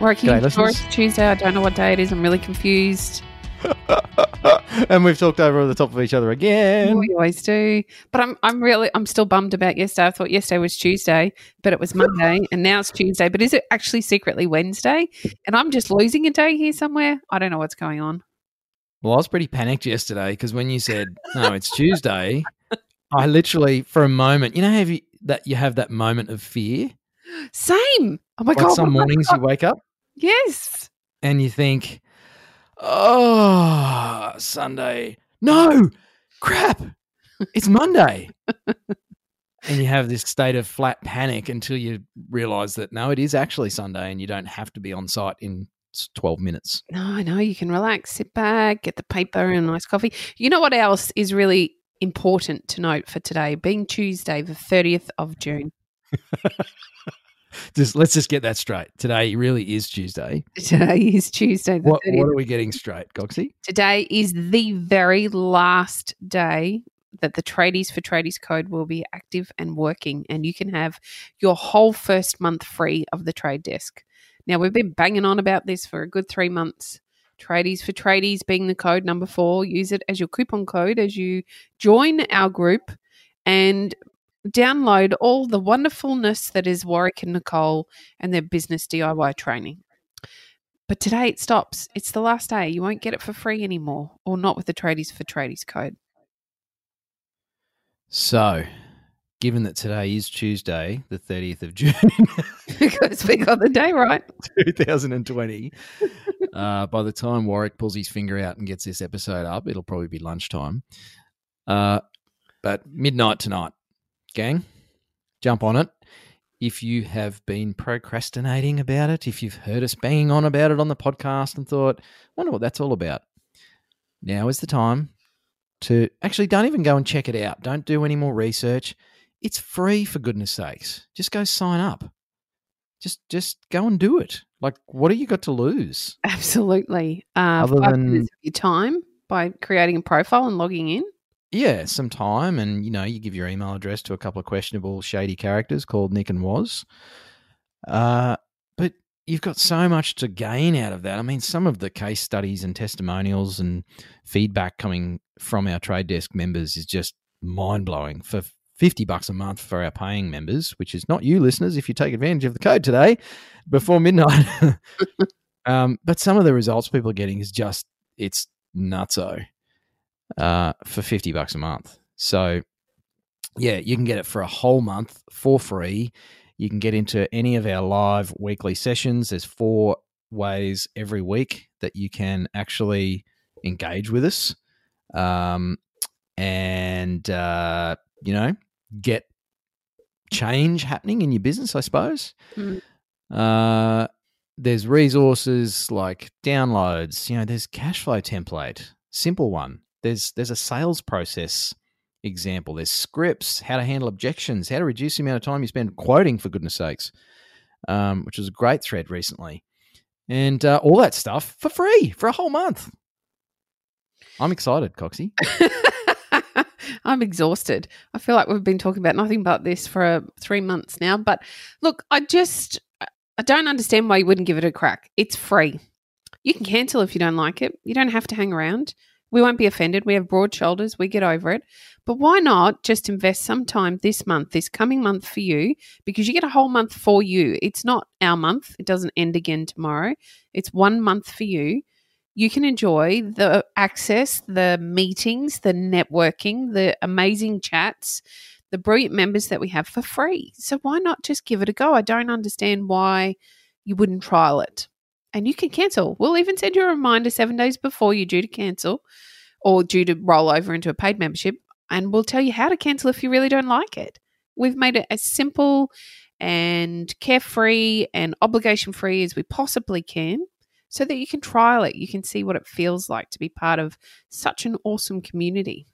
Working G'day, sure Tuesday. I don't know what day it is. I'm really confused. and we've talked over the top of each other again. we always do. But I'm I'm really I'm still bummed about yesterday. I thought yesterday was Tuesday, but it was Monday, and now it's Tuesday. But is it actually secretly Wednesday? And I'm just losing a day here somewhere. I don't know what's going on. Well, I was pretty panicked yesterday because when you said, no, it's Tuesday, I literally, for a moment, you know, have you, that you have that moment of fear? Same. Oh my Like god. some what have I mornings got? you wake up Yes. and you think, oh, Sunday. No, crap, it's Monday. and you have this state of flat panic until you realize that no, it is actually Sunday and you don't have to be on site in 12 minutes. No, I know. You can relax, sit back, get the paper and a nice coffee. You know what else is really important to note for today, being Tuesday, the 30th of June. Just let's just get that straight. Today really is Tuesday. Today is Tuesday, What what are we getting straight, Coxie? Today is the very last day that the Tradies for Tradies code will be active and working, and you can have your whole first month free of the trade desk. Now, we've been banging on about this for a good three months. Tradies for Tradies being the code number four. Use it as your coupon code as you join our group and download all the wonderfulness that is Warwick and Nicole and their business DIY training. But today it stops. It's the last day. You won't get it for free anymore, or not with the Tradies for Tradies code. So, given that today is Tuesday, the 30th of June, because we got the day right. 2020, uh, by the time Warwick pulls his finger out and gets this episode up, it'll probably be lunchtime. Uh, but midnight tonight, gang, jump on it. If you have been procrastinating about it, if you've heard us banging on about it on the podcast and thought, wonder what that's all about, now is the time to actually don't even go and check it out. Don't do any more research. It's free for goodness sakes. Just go sign up. Just just go and do it. Like what have you got to lose? Absolutely. Uh, Other than- your time by creating a profile and logging in. Yeah, some time and you know, you give your email address to a couple of questionable shady characters called Nic and Waz. Uh but you've got so much to gain out of that. I mean, some of the case studies and testimonials and feedback coming from our trade desk members is just mind blowing. For 50 bucks a month for our paying members, which is not you listeners if you take advantage of the code today before midnight. um, but some of the results people are getting is just it's nutso uh, for 50 bucks a month. So yeah, you can get it for a whole month for free. You can get into any of our live weekly sessions. There's four ways every week that you can actually engage with us. Um, and, uh, you know, get change happening in your business, I suppose. Mm. Uh, there's resources like downloads. You know, there's cash flow template, simple one. There's there's a sales process example. There's scripts, how to handle objections, how to reduce the amount of time you spend quoting, for goodness sakes, um, which was a great thread recently, and uh, all that stuff for free for a whole month. I'm excited, Coxie. I'm exhausted. I feel like we've been talking about nothing but this for uh, three months now. But look, I just I don't understand why you wouldn't give it a crack. It's free. You can cancel if you don't like it. You don't have to hang around. We won't be offended. We have broad shoulders. We get over it. But why not just invest some time this month, this coming month for you, because you get a whole month for you. It's not our month. It doesn't end again tomorrow. It's one month for you you can enjoy the access, the meetings, the networking, the amazing chats, the brilliant members that we have for free. So why not just give it a go? I don't understand why you wouldn't trial it. And you can cancel. We'll even send you a reminder seven days before you're due to cancel or due to roll over into a paid membership. And we'll tell you how to cancel if you really don't like it. We've made it as simple and carefree and obligation free as we possibly can. so that you can trial it. You can see what it feels like to be part of such an awesome community.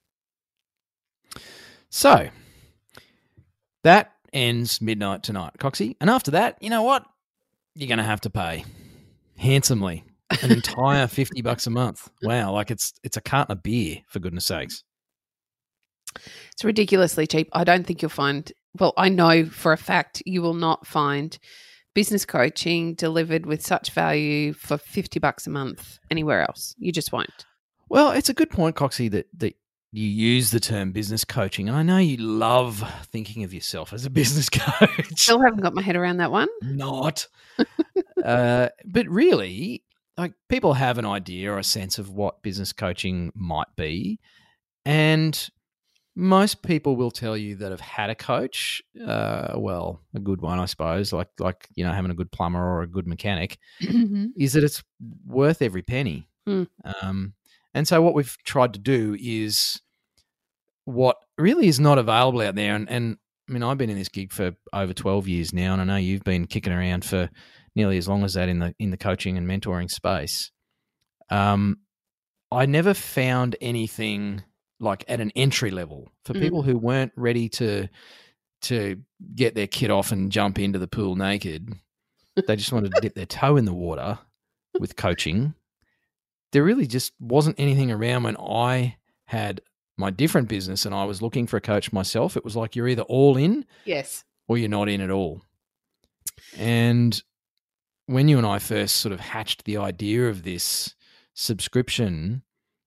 So that ends midnight tonight, Coxie. And after that, you know what? You're going to have to pay handsomely an entire 50 bucks a month. Wow, like it's it's a carton of beer for goodness sakes. It's ridiculously cheap. I don't think you'll find well, I know for a fact you will not find business coaching delivered with such value for 50 bucks a month anywhere else. You just won't. Well, it's a good point, Coxie, that, that you use the term business coaching. And I know you love thinking of yourself as a business coach. Still haven't got my head around that one. Not. uh, but really, like people have an idea or a sense of what business coaching might be. And most people will tell you that have had a coach, uh, well, a good one, I suppose, like like you know having a good plumber or a good mechanic, Mm-hmm. is that it's worth every penny. Hmm. Um, and so what we've tried to do is what really is not available out there. And, and I mean, I've been in this gig for over twelve years now, and I know you've been kicking around for nearly as long as that in the in the coaching and mentoring space. Um, I never found anything like at an entry level for Mm. people who weren't ready to to get their kit off and jump into the pool naked. they just wanted to dip their toe in the water with coaching. There really just wasn't anything around when I had my different business and I was looking for a coach myself. It was like you're either all in Yes. or you're not in at all. And when you and I first sort of hatched the idea of this subscription,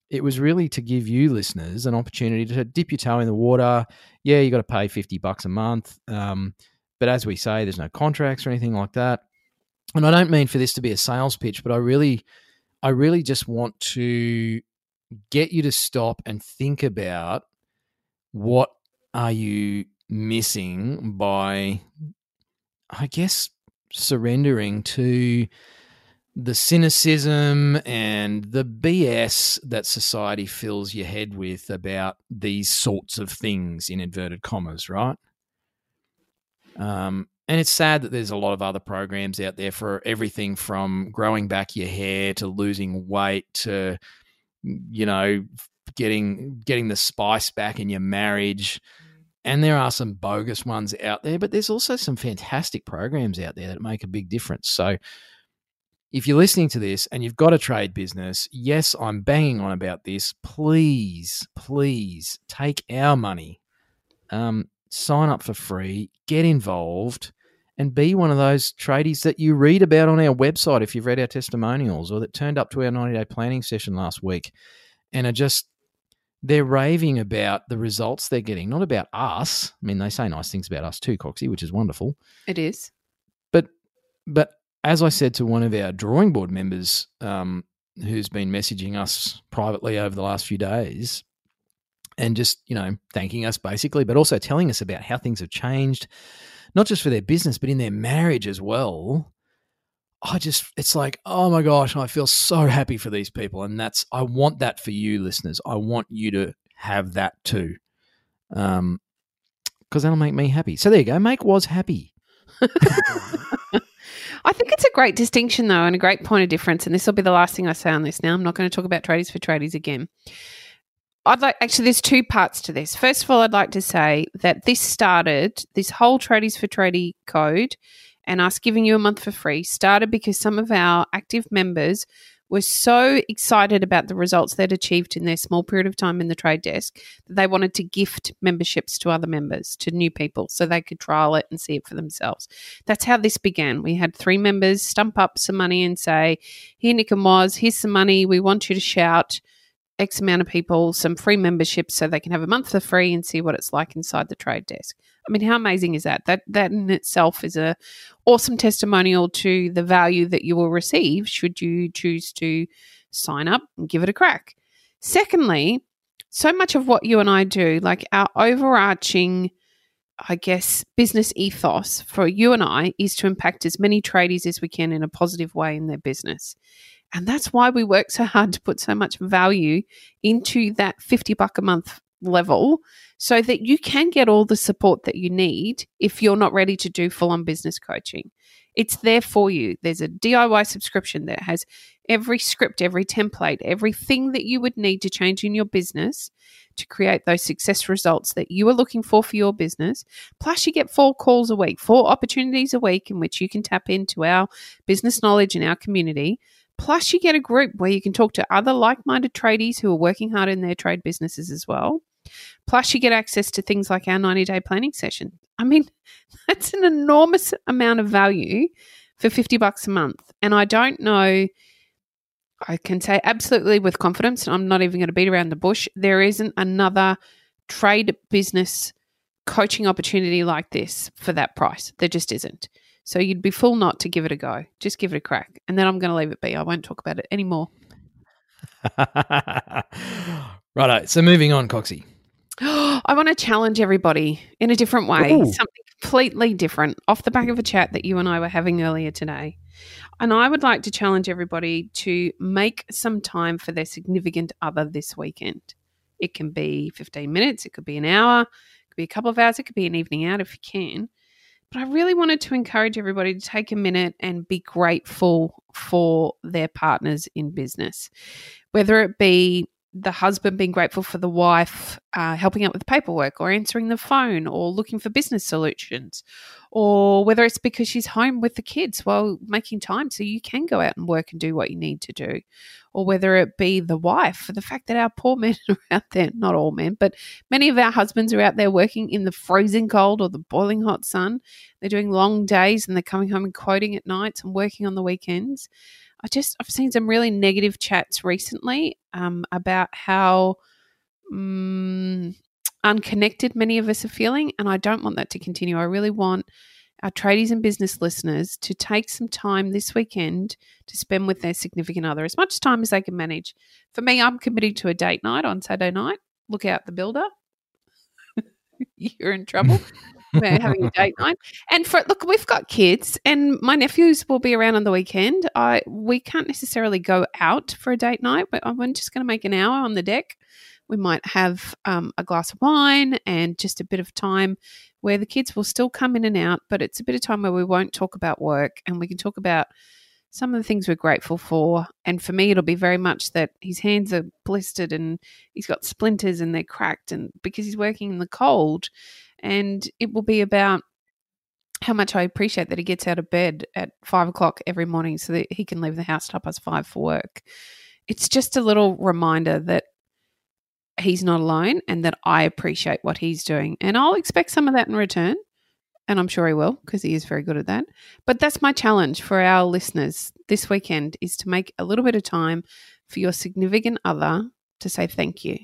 it was really to give you listeners an opportunity to dip your toe in the water. Yeah, you got to pay 50 bucks a month. Um, but as we say, there's no contracts or anything like that. And I don't mean for this to be a sales pitch, but I really, I really just want to get you to stop and think about what are you missing by, I guess, surrendering to the cynicism and the BS that society fills your head with about these sorts of things in inverted commas, right? Um, and it's sad that there's a lot of other programs out there for everything from growing back your hair to losing weight to, you know, getting getting the spice back in your marriage. And there are some bogus ones out there, but there's also some fantastic programs out there that make a big difference. So if you're listening to this and you've got a trade business, yes, I'm banging on about this. Please, please take our money. Um, sign up for free, get involved, and be one of those tradies that you read about on our website if you've read our testimonials or that turned up to our 90 day planning session last week and are just they're raving about the results they're getting, not about us. I mean, they say nice things about us too, Coxie, which is wonderful. It is. But but as I said to one of our drawing board members, um, who's been messaging us privately over the last few days, and just you know thanking us basically, but also telling us about how things have changed, not just for their business but in their marriage as well. I just, it's like, oh my gosh, I feel so happy for these people. And that's, I want that for you, listeners. I want you to have that too. Um, because that'll make me happy. So there you go. Make Waz happy. I think it's a great distinction, though, and a great point of difference. And this will be the last thing I say on this now. I'm not going to talk about tradies for tradies again. I'd like, actually, there's two parts to this. First of all, I'd like to say that this started, this whole tradies for tradie code and us giving you a month for free started because some of our active members were so excited about the results they'd achieved in their small period of time in the trade desk that they wanted to gift memberships to other members, to new people, so they could trial it and see it for themselves. That's how this began. We had three members stump up some money and say, Here, Nic and Waz, here's some money. We want you to shout X amount of people some free memberships so they can have a month for free and see what it's like inside the trade desk. I mean, how amazing is that? That that in itself is a awesome testimonial to the value that you will receive should you choose to sign up and give it a crack. Secondly, so much of what you and I do, like our overarching, I guess, business ethos for you and I is to impact as many tradies as we can in a positive way in their business. And that's why we work so hard to put so much value into that 50 buck a month level so that you can get all the support that you need if you're not ready to do full on business coaching. It's there for you. There's a DIY subscription that has every script, every template, everything that you would need to change in your business to create those success results that you are looking for for your business. Plus, you get four calls a week, four opportunities a week in which you can tap into our business knowledge and our community. Plus, you get a group where you can talk to other like minded tradies who are working hard in their trade businesses as well. Plus, you get access to things like our 90 day planning session. I mean, that's an enormous amount of value for 50 bucks a month. And I don't know, I can say absolutely with confidence, and I'm not even going to beat around the bush, there isn't another trade business coaching opportunity like this for that price. There just isn't. So you'd be fool not to give it a go. Just give it a crack. And then I'm going to leave it be. I won't talk about it anymore. Righto. So moving on, Coxie. I want to challenge everybody in a different way, Ooh. something completely different off the back of a chat that you and I were having earlier today. And I would like to challenge everybody to make some time for their significant other this weekend. It can be 15 minutes, it could be an hour, it could be a couple of hours, it could be an evening out if you can. But I really wanted to encourage everybody to take a minute and be grateful for their partners in business, whether it be the husband being grateful for the wife uh, helping out with paperwork or answering the phone or looking for business solutions, or whether it's because she's home with the kids while making time so you can go out and work and do what you need to do, or whether it be the wife for the fact that our poor men are out there, not all men, but many of our husbands are out there working in the freezing cold or the boiling hot sun. They're doing long days and they're coming home and quoting at nights and working on the weekends. I just I've seen some really negative chats recently um, about how um, unconnected many of us are feeling, and I don't want that to continue. I really want our tradies and business listeners to take some time this weekend to spend with their significant other, as much time as they can manage. For me, I'm committing to a date night on Saturday night. Look out the builder. You're in trouble. We're having a date night. And for look, we've got kids, and my nephews will be around on the weekend. I we can't necessarily go out for a date night, but I'm just going to make an hour on the deck. We might have um, a glass of wine and just a bit of time where the kids will still come in and out, but it's a bit of time where we won't talk about work and we can talk about some of the things we're grateful for. And for me, it'll be very much that his hands are blistered and he's got splinters and they're cracked, and because he's working in the cold. And it will be about how much I appreciate that he gets out of bed at five o'clock every morning so that he can leave the house at half past five for work. It's just a little reminder that he's not alone and that I appreciate what he's doing. And I'll expect some of that in return. And I'm sure he will because he is very good at that. But that's my challenge for our listeners this weekend is to make a little bit of time for your significant other to say thank you.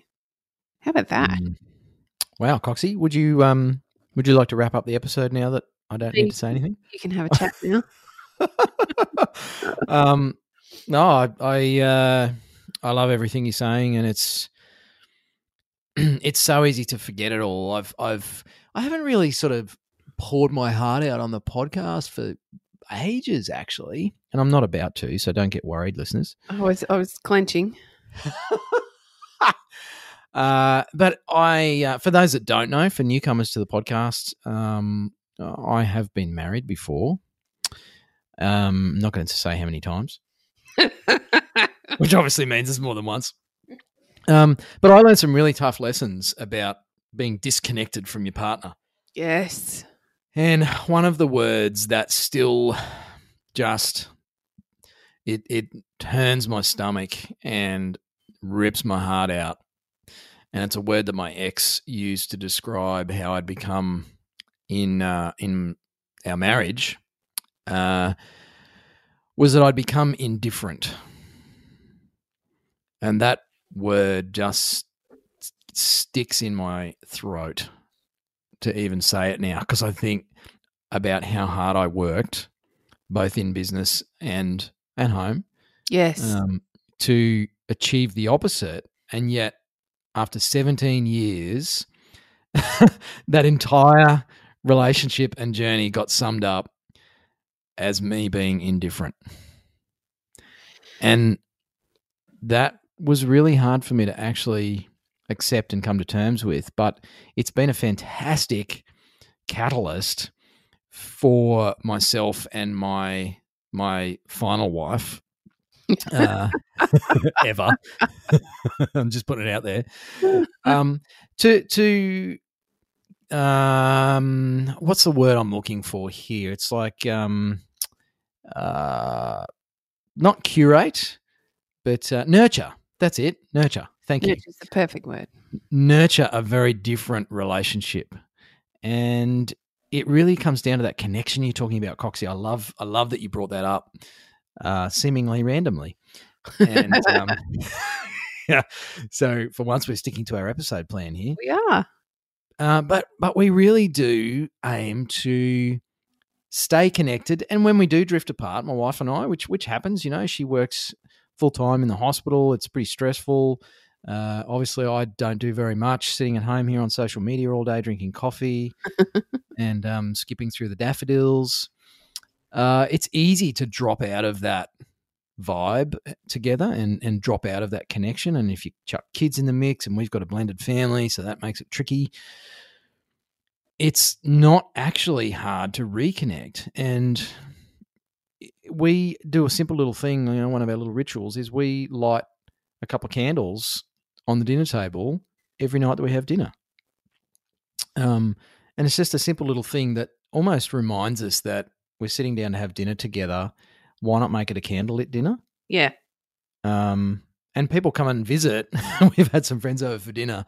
How about that? Mm. Wow, Coxie, would you um would you like to wrap up the episode now that I don't need to say anything? You can have a chat now. um, no, I I, uh, I love everything you're saying, and it's it's so easy to forget it all. I've I've I haven't really sort of poured my heart out on the podcast for ages, actually, and I'm not about to, so don't get worried, listeners. I was I was clenching. Uh, but I, uh, for those that don't know, for newcomers to the podcast, um, I have been married before. Um, not going to say how many times, which obviously means it's more than once. Um, but I learned some really tough lessons about being disconnected from your partner. yes. And one of the words that still just it it turns my stomach and rips my heart out. And it's a word that my ex used to describe how I'd become in uh, in our marriage. Uh, was that I'd become indifferent, and that word just sticks in my throat to even say it now because I think about how hard I worked, both in business and at home, Yes. um, to achieve the opposite. And yet, after 17 years, that entire relationship and journey got summed up as me being indifferent. And that was really hard for me to actually accept and come to terms with. But it's been a fantastic catalyst for myself and my my final wife uh, ever. I'm just putting it out there. Um, to to um, what's the word I'm looking for here? It's like um, uh, not curate, but uh, nurture. That's it. Nurture. Thank you. Nurture's the perfect word. Nurture a very different relationship, and it really comes down to that connection you're talking about, Coxie. I love, I love that you brought that up, uh, seemingly randomly. And um, yeah, so for once, we're sticking to our episode plan here. We are. Uh, but but we really do aim to stay connected. And when we do drift apart, my wife and I, which which happens, you know, she works full time in the hospital. It's pretty stressful. Uh, obviously, I don't do very much, sitting at home here on social media all day, drinking coffee and um, skipping through the daffodils. Uh, it's easy to drop out of that vibe together and, and drop out of that connection. And if you chuck kids in the mix, and we've got a blended family, so that makes it tricky. It's not actually hard to reconnect. And we do a simple little thing. You know, one of our little rituals is we light a couple of candles on the dinner table every night that we have dinner. Um, and it's just a simple little thing that almost reminds us that we're sitting down to have dinner together. Why not make it a candlelit dinner? Yeah. Um, and people come and visit. We've had some friends over for dinner,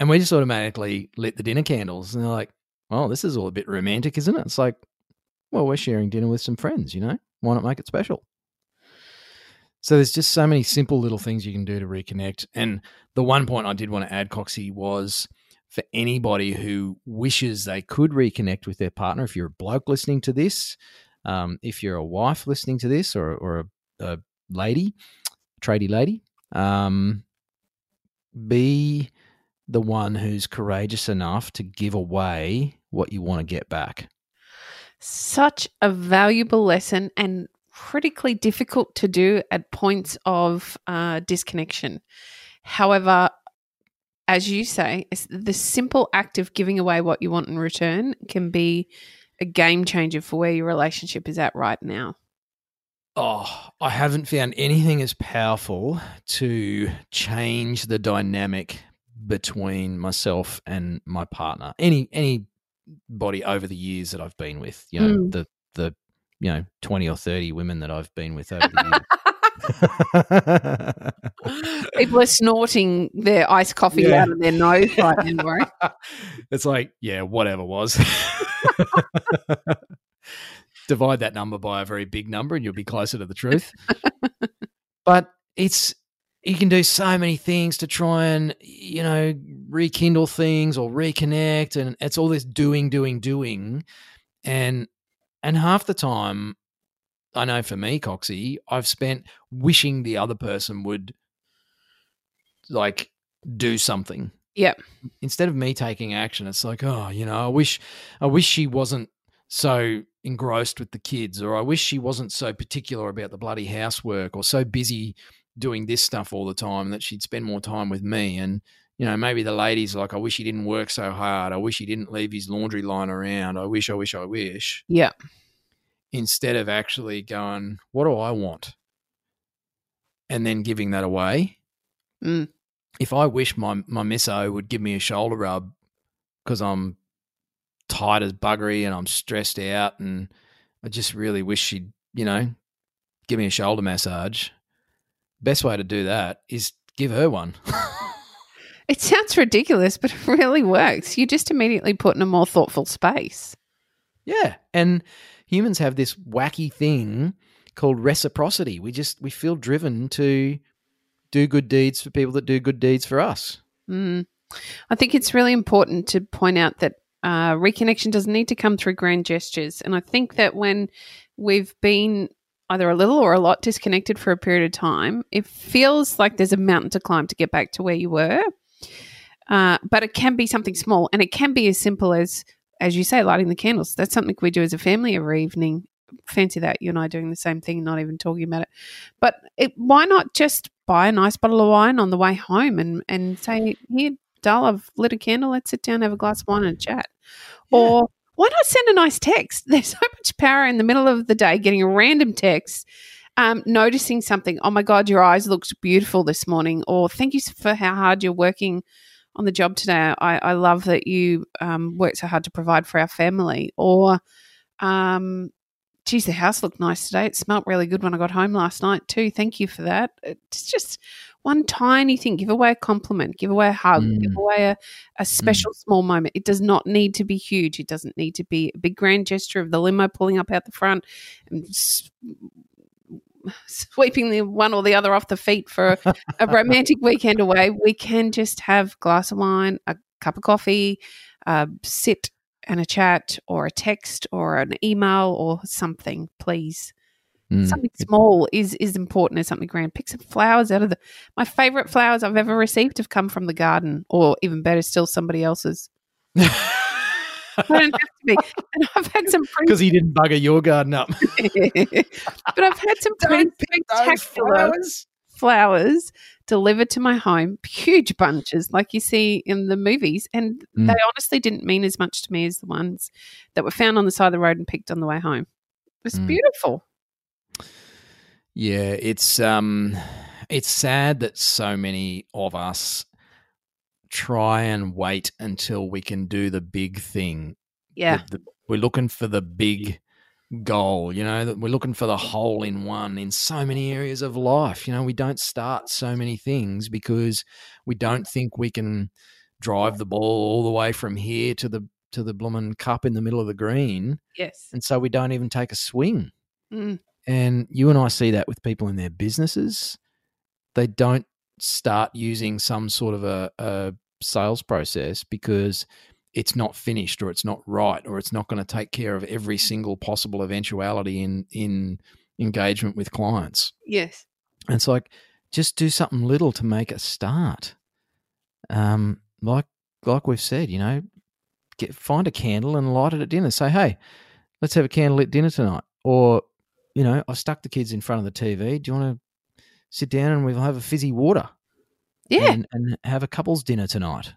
and we just automatically lit the dinner candles. And they're like, "Oh, this is all a bit romantic, isn't it?" It's like, well, we're sharing dinner with some friends. You know, why not make it special? So there's just so many simple little things you can do to reconnect. And the one point I did want to add, Coxie, was for anybody who wishes they could reconnect with their partner. If you're a bloke listening to this, um, if you're a wife listening to this, or, or a, a lady, tradie lady, um, be the one who's courageous enough to give away what you want to get back. Such a valuable lesson and critically difficult to do at points of uh, disconnection. However, as you say, the simple act of giving away what you want in return can be a game changer for where your relationship is at right now. Oh, I haven't found anything as powerful to change the dynamic between myself and my partner. Any anybody over the years that I've been with, you know, mm. the the you know, 20 or 30 women that I've been with over the years. People are snorting their iced coffee yeah. out of their nose right now, It's like, yeah, whatever Waz. Divide that number by a very big number and you'll be closer to the truth. but it's you can do so many things to try and you know rekindle things or reconnect and it's all this doing doing doing and and half the time, I know for me, Coxie, I've spent wishing the other person would like do something. Yep. Instead of me taking action, it's like, oh, you know, I wish, I wish she wasn't so engrossed with the kids, or I wish she wasn't so particular about the bloody housework, or so busy doing this stuff all the time that she'd spend more time with me. And you know, maybe the ladies like, I wish he didn't work so hard. I wish he didn't leave his laundry line around. I wish, I wish, I wish. Yeah. Instead of actually going, what do I want? And then giving that away. Mm. If I wish my, my misso would give me a shoulder rub because I'm tight as buggery and I'm stressed out and I just really wish she'd, you know, give me a shoulder massage. Best way to do that is give her one. It sounds ridiculous, but it really works. You just immediately put in a more thoughtful space. Yeah. And humans have this wacky thing called reciprocity. We just we feel driven to do good deeds for people that do good deeds for us. Mm. I think it's really important to point out that uh, reconnection doesn't need to come through grand gestures. And I think that when we've been either a little or a lot disconnected for a period of time, it feels like there's a mountain to climb to get back to where you were. Uh, but it can be something small, and it can be as simple as, as you say, lighting the candles. That's something we do as a family every evening. Fancy that you and I doing the same thing, not even talking about it. But it, why not just buy a nice bottle of wine on the way home and and say, "Here, Dal, I've lit a candle. Let's sit down, have a glass of wine, and chat." Yeah. Or why not send a nice text? There's so much power in the middle of the day getting a random text, um, noticing something. Oh my God, your eyes looked beautiful this morning. Or thank you for how hard you're working on the job today. I, I love that you um, work so hard to provide for our family. Or, um, geez, the house looked nice today. It smelt really good when I got home last night too. Thank you for that. It's just one tiny thing. Give away a compliment, give away a hug, Mm. give away a, a special small moment. It does not need to be huge. It doesn't need to be a big grand gesture of the limo pulling up out the front and sweeping the one or the other off the feet for a, a romantic weekend away. We can just have a glass of wine, a cup of coffee, uh, sit and a chat or a text or an email or something, please. Mm. Something small is is important as something grand. Pick some flowers out of the. My favorite flowers I've ever received have come from the garden, or even better still, somebody else's. Don't have to be. And I've had some Because he didn't bugger your garden up. but I've had some pretty spectacular flowers delivered to my home, huge bunches like you see in the movies, and Mm. they honestly didn't mean as much to me as the ones that were found on the side of the road and picked on the way home. It was Mm. beautiful. Yeah, it's um it's sad that so many of us try and wait until we can do the big thing. Yeah. The- the- we're looking for the big goal, you know, that we're looking for the hole in one in so many areas of life. You know, we don't start so many things because we don't think we can drive the ball all the way from here to the to the bloomin' cup in the middle of the green. Yes. And so we don't even take a swing. Mm. And you and I see that with people in their businesses. They don't start using some sort of a, a sales process because it's not finished or it's not right or it's not going to take care of every single possible eventuality in in engagement with clients. Yes. And it's like just do something little to make a start. Um, like like we've said, you know, get find a candle and light it at dinner. Say, hey, let's have a candlelit dinner tonight. Or, you know, I've stuck the kids in front of the TV. Do you want to sit down and we'll have a fizzy water? Yeah. And, and have a couple's dinner tonight.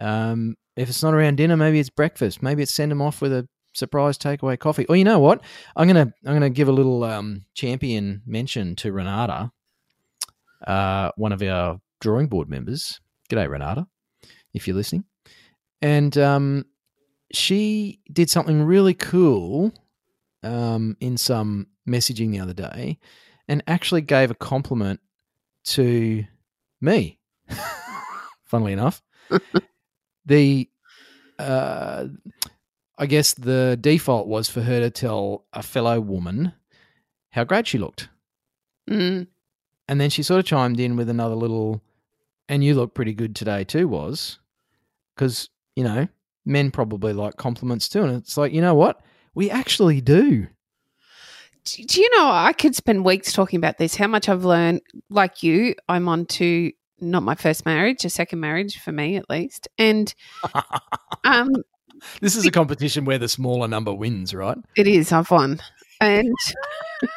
Um, if it's not around dinner, maybe it's breakfast. Maybe it's send them off with a surprise takeaway coffee. Or you know what? I'm gonna I'm gonna give a little um, champion mention to Renata, uh, one of our drawing board members. G'day, Renata, if you're listening. And um, she did something really cool um, in some messaging the other day, and actually gave a compliment to me. Funnily enough, the uh, I guess the default was for her to tell a fellow woman how great she looked. Mm. And then she sort of chimed in with another little, and you look pretty good today too, Waz because, you know, men probably like compliments too. And it's like, you know what? We actually do. Do you know, I could spend weeks talking about this, how much I've learned. Like you, I'm on to not my first marriage, a second marriage for me at least. And um, This is a competition where the smaller number wins, right? it is, I've won. And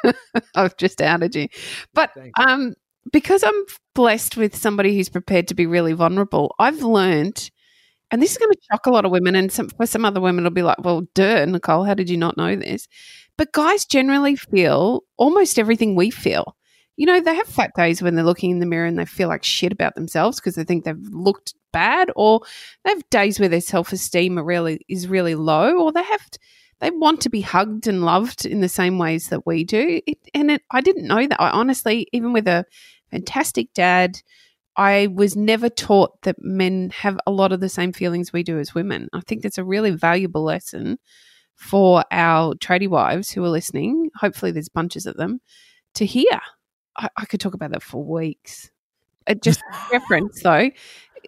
I've just outed you. But um, because I'm blessed with somebody who's prepared to be really vulnerable, I've learned, and this is going to shock a lot of women, and some, for some other women, it'll be like, well, duh, Nicole, how did you not know this? But guys generally feel almost everything we feel. You know, they have fat days when they're looking in the mirror and they feel like shit about themselves because they think they've looked bad, or they have days where their self esteem really is really low, or they have they want to be hugged and loved in the same ways that we do. It, and it, I didn't know that. I honestly, even with a fantastic dad, I was never taught that men have a lot of the same feelings we do as women. I think that's a really valuable lesson for our tradie wives who are listening. Hopefully, there's bunches of them to hear. I, I could talk about that for weeks. Uh, just reference though,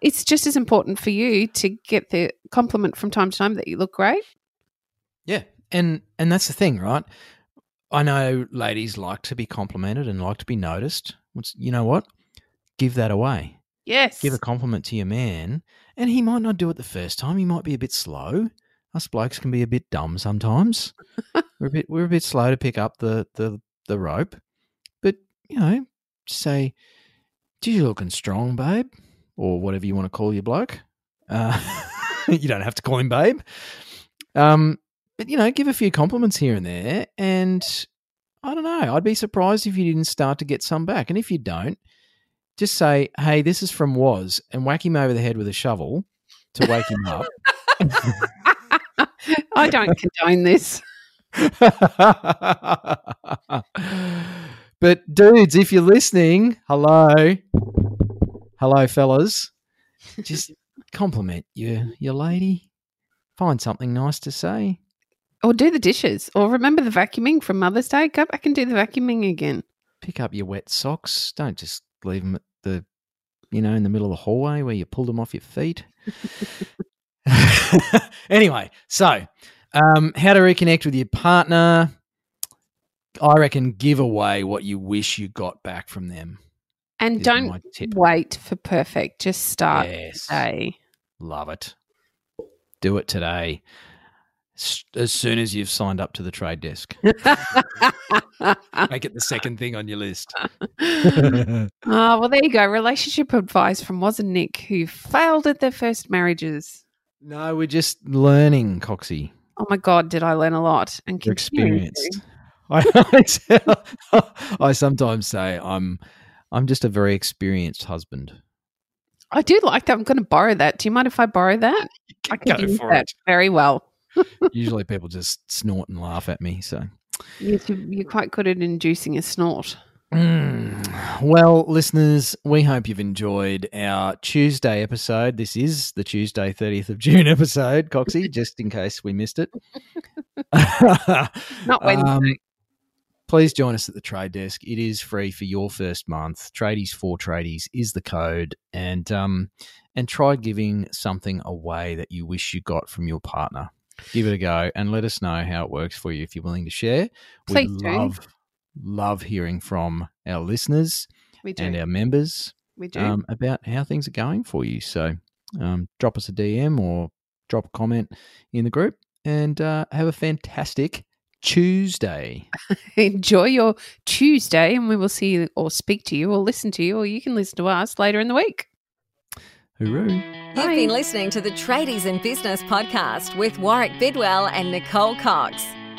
it's just as important for you to get the compliment from time to time that you look great. Yeah, and and that's the thing, right? I know ladies like to be complimented and like to be noticed. What's you know what? Give that away. Yes. Give a compliment to your man, and he might not do it the first time. He might be a bit slow. Us blokes can be a bit dumb sometimes. we're a bit we're a bit slow to pick up the the the rope, but you know, say, "Geez, you're looking strong, babe," or whatever you want to call your bloke. Uh, you don't have to call him babe. Um, but you know, give a few compliments here and there, and I don't know. I'd be surprised if you didn't start to get some back. And if you don't, just say, "Hey, this is from Waz," and whack him over the head with a shovel to wake him up. I don't condone this. but dudes, if you're listening, hello, hello, fellas, just compliment your your lady. Find something nice to say. Or do the dishes. Or remember the vacuuming from Mother's Day? Go back and do the vacuuming again. Pick up your wet socks. Don't just leave them at the, you know, in the middle of the hallway where you pulled them off your feet. anyway, so um, how to reconnect with your partner. I reckon give away what you wish you got back from them. And don't wait for perfect. Just start Yes. today. Love it. Do it today. As soon as you've signed up to the trade desk, make it the second thing on your list. Oh, well, there you go. Relationship advice from Waz and Nic, who failed at their first marriages. No, we're just learning, Coxie. Oh my God, did I learn a lot and You're experienced. I, I sometimes say I'm I'm just a very experienced husband. I do like that. I'm going to borrow that. Do you mind if I borrow that? I can use that it. very well. Usually people just snort and laugh at me. So, You- You're quite good at inducing a snort. Mm. well, listeners, we hope you've enjoyed our Tuesday episode. This is the Tuesday, 30th of June episode, Coxie, just in case we missed it. Not Wednesday. Um, please join us at the trade desk. It is free for your first month. Tradies for tradies is the code, and um, and try giving something away that you wish you got from your partner. Give it a go and let us know how it works for you if you're willing to share. Please we do. love love hearing from our listeners we do. and our members we do. um, about how things are going for you. So um, drop us a DM or drop a comment in the group and uh, have a fantastic Tuesday. Enjoy your Tuesday, and we will see you or speak to you or listen to you, or you can listen to us later in the week. Hooroo. You've Bye. been listening to the Tradies in Business podcast with Warwick Bidwell and Nicole Cox.